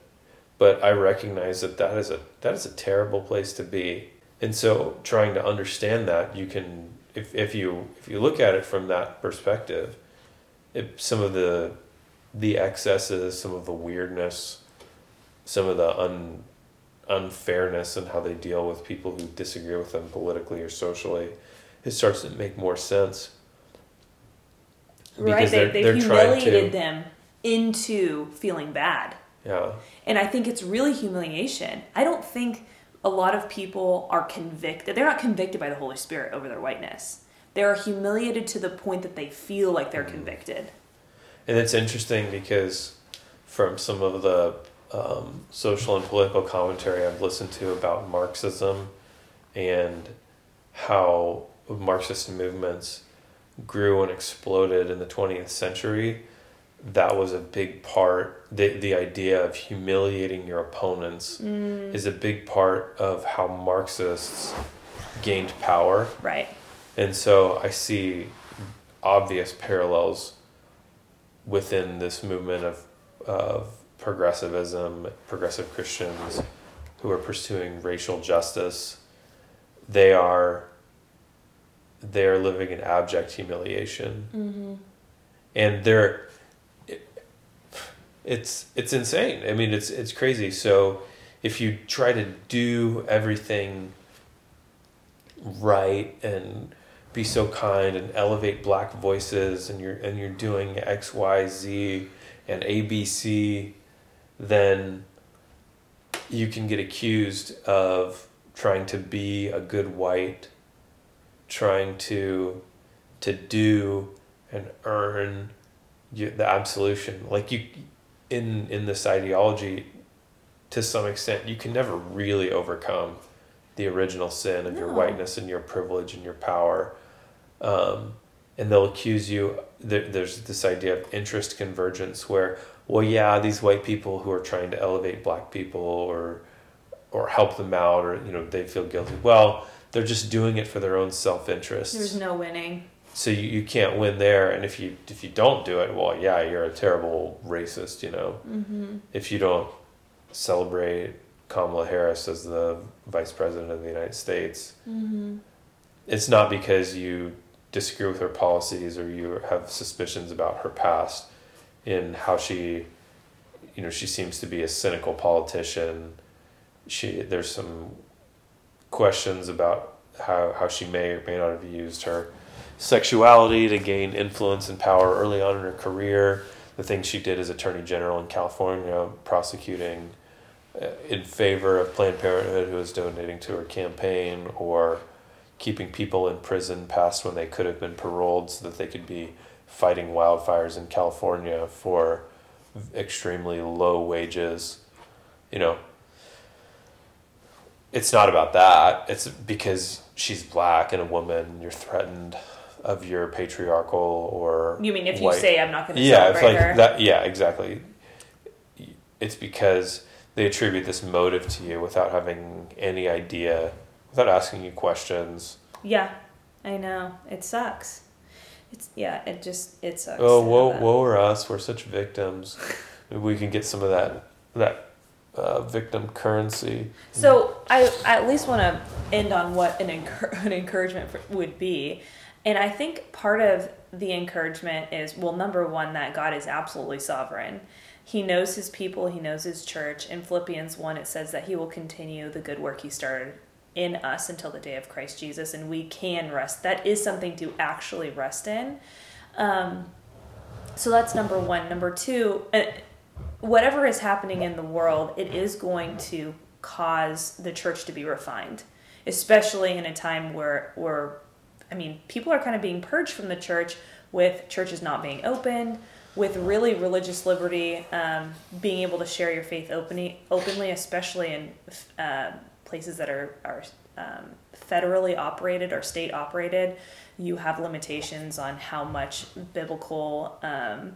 Speaker 2: But I recognize that that is a that is a terrible place to be and so trying to understand that you can if, if you if you look at it from that perspective if some of the the excesses some of the weirdness some of the un, unfairness and how they deal with people who disagree with them politically or socially it starts to make more sense
Speaker 1: right they, they've humiliated to, them into feeling bad.
Speaker 2: Yeah.
Speaker 1: And I think it's really humiliation. I don't think a lot of people are convicted. They're not convicted by the Holy Spirit over their whiteness. They are humiliated to the point that they feel like they're mm. convicted.
Speaker 2: And it's interesting because from some of the um, social and political commentary I've listened to about Marxism and how Marxist movements grew and exploded in the 20th century, that was a big part. The, the idea of humiliating your opponents mm. is a big part of how Marxists gained power.
Speaker 1: Right.
Speaker 2: And so I see obvious parallels within this movement of, of progressivism, progressive Christians who are pursuing racial justice. They are they are living in abject humiliation, mm-hmm. and they're it's it's insane. I mean, it's it's crazy. So if you try to do everything right and be so kind and elevate black voices and you're and you're doing X Y Z and ABC, then you can get accused of trying to be a good white, trying to to do and earn the absolution. Like you in in this ideology to some extent you can never really overcome the original sin of no. your whiteness and your privilege and your power. Um, and they'll accuse you there, there's this idea of interest convergence where well yeah these white people who are trying to elevate black people or or help them out or you know they feel guilty. Well they're just doing it for their own self-interest.
Speaker 1: There's no winning
Speaker 2: so you, you can't win there and if you if you don't do it well yeah you're a terrible racist you know mm-hmm. if you don't celebrate kamala harris as the vice president of the united states mm-hmm. it's not because you disagree with her policies or you have suspicions about her past in how she you know she seems to be a cynical politician she there's some questions about how, how she may or may not have used her sexuality to gain influence and power early on in her career. The things she did as Attorney General in California, prosecuting uh, in favor of Planned Parenthood, who was donating to her campaign, or keeping people in prison past when they could have been paroled so that they could be fighting wildfires in California for extremely low wages. You know, it's not about that. It's because she's black and a woman, you're threatened of your patriarchal or
Speaker 1: you mean if white, you say I'm not going to yeah it's like her.
Speaker 2: that yeah exactly. It's because they attribute this motive to you without having any idea without asking you questions.
Speaker 1: Yeah I know. It sucks. It's yeah it just it sucks.
Speaker 2: Oh woe woe are us. We're such victims. Maybe we can get some of that that uh, victim currency.
Speaker 1: So I, I at least want to end on what an, an encouragement for, would be. And I think part of the encouragement is well, number one, that God is absolutely sovereign. He knows his people, he knows his church. In Philippians 1, it says that he will continue the good work he started in us until the day of Christ Jesus, and we can rest. That is something to actually rest in. Um, so that's number one. Number two, uh, whatever is happening in the world, it is going to cause the church to be refined, especially in a time where, where I mean, people are kind of being purged from the church with churches not being open, with really religious liberty, um, being able to share your faith openly, openly especially in uh, places that are, are um, federally operated or state operated. You have limitations on how much biblical um,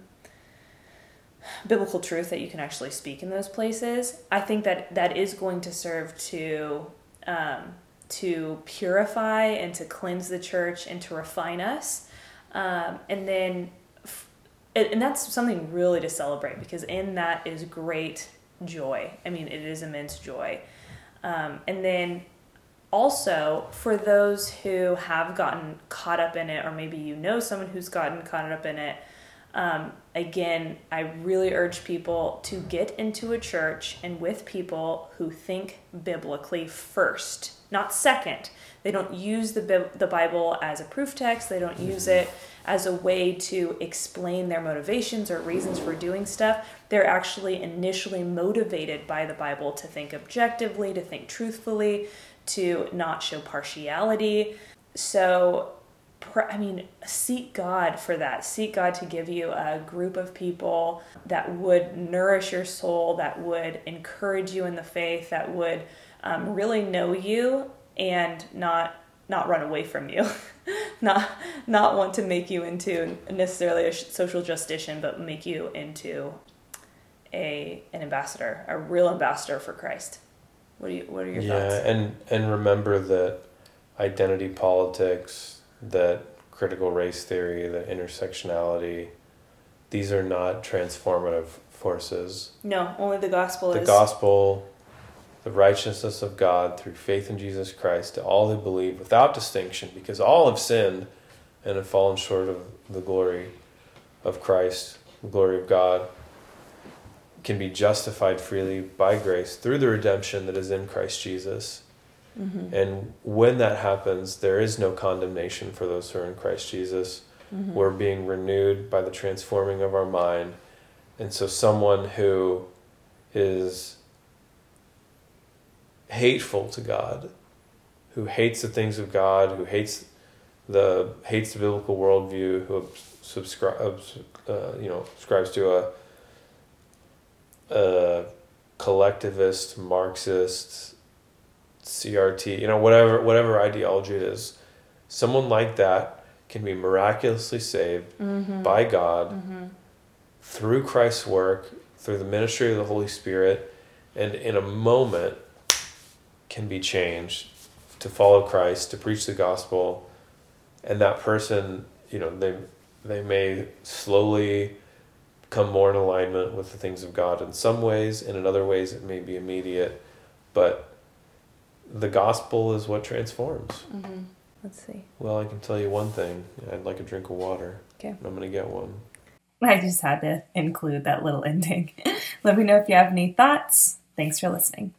Speaker 1: biblical truth that you can actually speak in those places. I think that that is going to serve to um, to purify and to cleanse the church and to refine us. Um, and then, and that's something really to celebrate because in that is great joy. I mean, it is immense joy. Um, and then also for those who have gotten caught up in it, or maybe you know someone who's gotten caught up in it, Um, again, I really urge people to get into a church and with people who think biblically first, not second. They don't use the, the Bible as a proof text, they don't use it as a way to explain their motivations or reasons for doing stuff. They're actually initially motivated by the Bible to think objectively, to think truthfully, to not show partiality. So, I mean, seek God for that. Seek God to give you a group of people that would nourish your soul, that would encourage you in the faith, that would um, really know you and not not run away from you, (laughs) not not want to make you into necessarily a social justician, but make you into a an ambassador, a real ambassador for Christ. What do you What are your
Speaker 2: yeah,
Speaker 1: thoughts?
Speaker 2: Yeah, and and remember that identity politics, that critical race theory, the intersectionality, these are not transformative forces.
Speaker 1: No, only the gospel
Speaker 2: the
Speaker 1: is.
Speaker 2: The gospel, the righteousness of God through faith in Jesus Christ to all who believe without distinction, because all have sinned and have fallen short of the glory of Christ, the glory of God can be justified freely by grace through the redemption that is in Christ Jesus. Mm-hmm. And when that happens, there is no condemnation for those who are in Christ Jesus. Mm-hmm. We're being renewed by the transforming of our mind. And so, someone who is hateful to God, who hates the things of God, who hates the hates the biblical worldview, who subscribe, uh, you know, subscribes to a a collectivist, Marxist, CRT, you know, whatever whatever ideology it is, someone like that can be miraculously saved mm-hmm. by God mm-hmm. through Christ's work, through the ministry of the Holy Spirit, and in a moment can be changed to follow Christ, to preach the gospel, and that person, you know, they they may slowly come more in alignment with the things of God in some ways, and in other ways it may be immediate, but the gospel is what transforms.
Speaker 1: Mm-hmm. Let's see.
Speaker 2: Well, I can tell you one thing. I'd like a drink of water.
Speaker 1: Okay.
Speaker 2: I'm going to get one.
Speaker 1: I just had to include that little ending. (laughs) Let me know if you have any thoughts. Thanks for listening.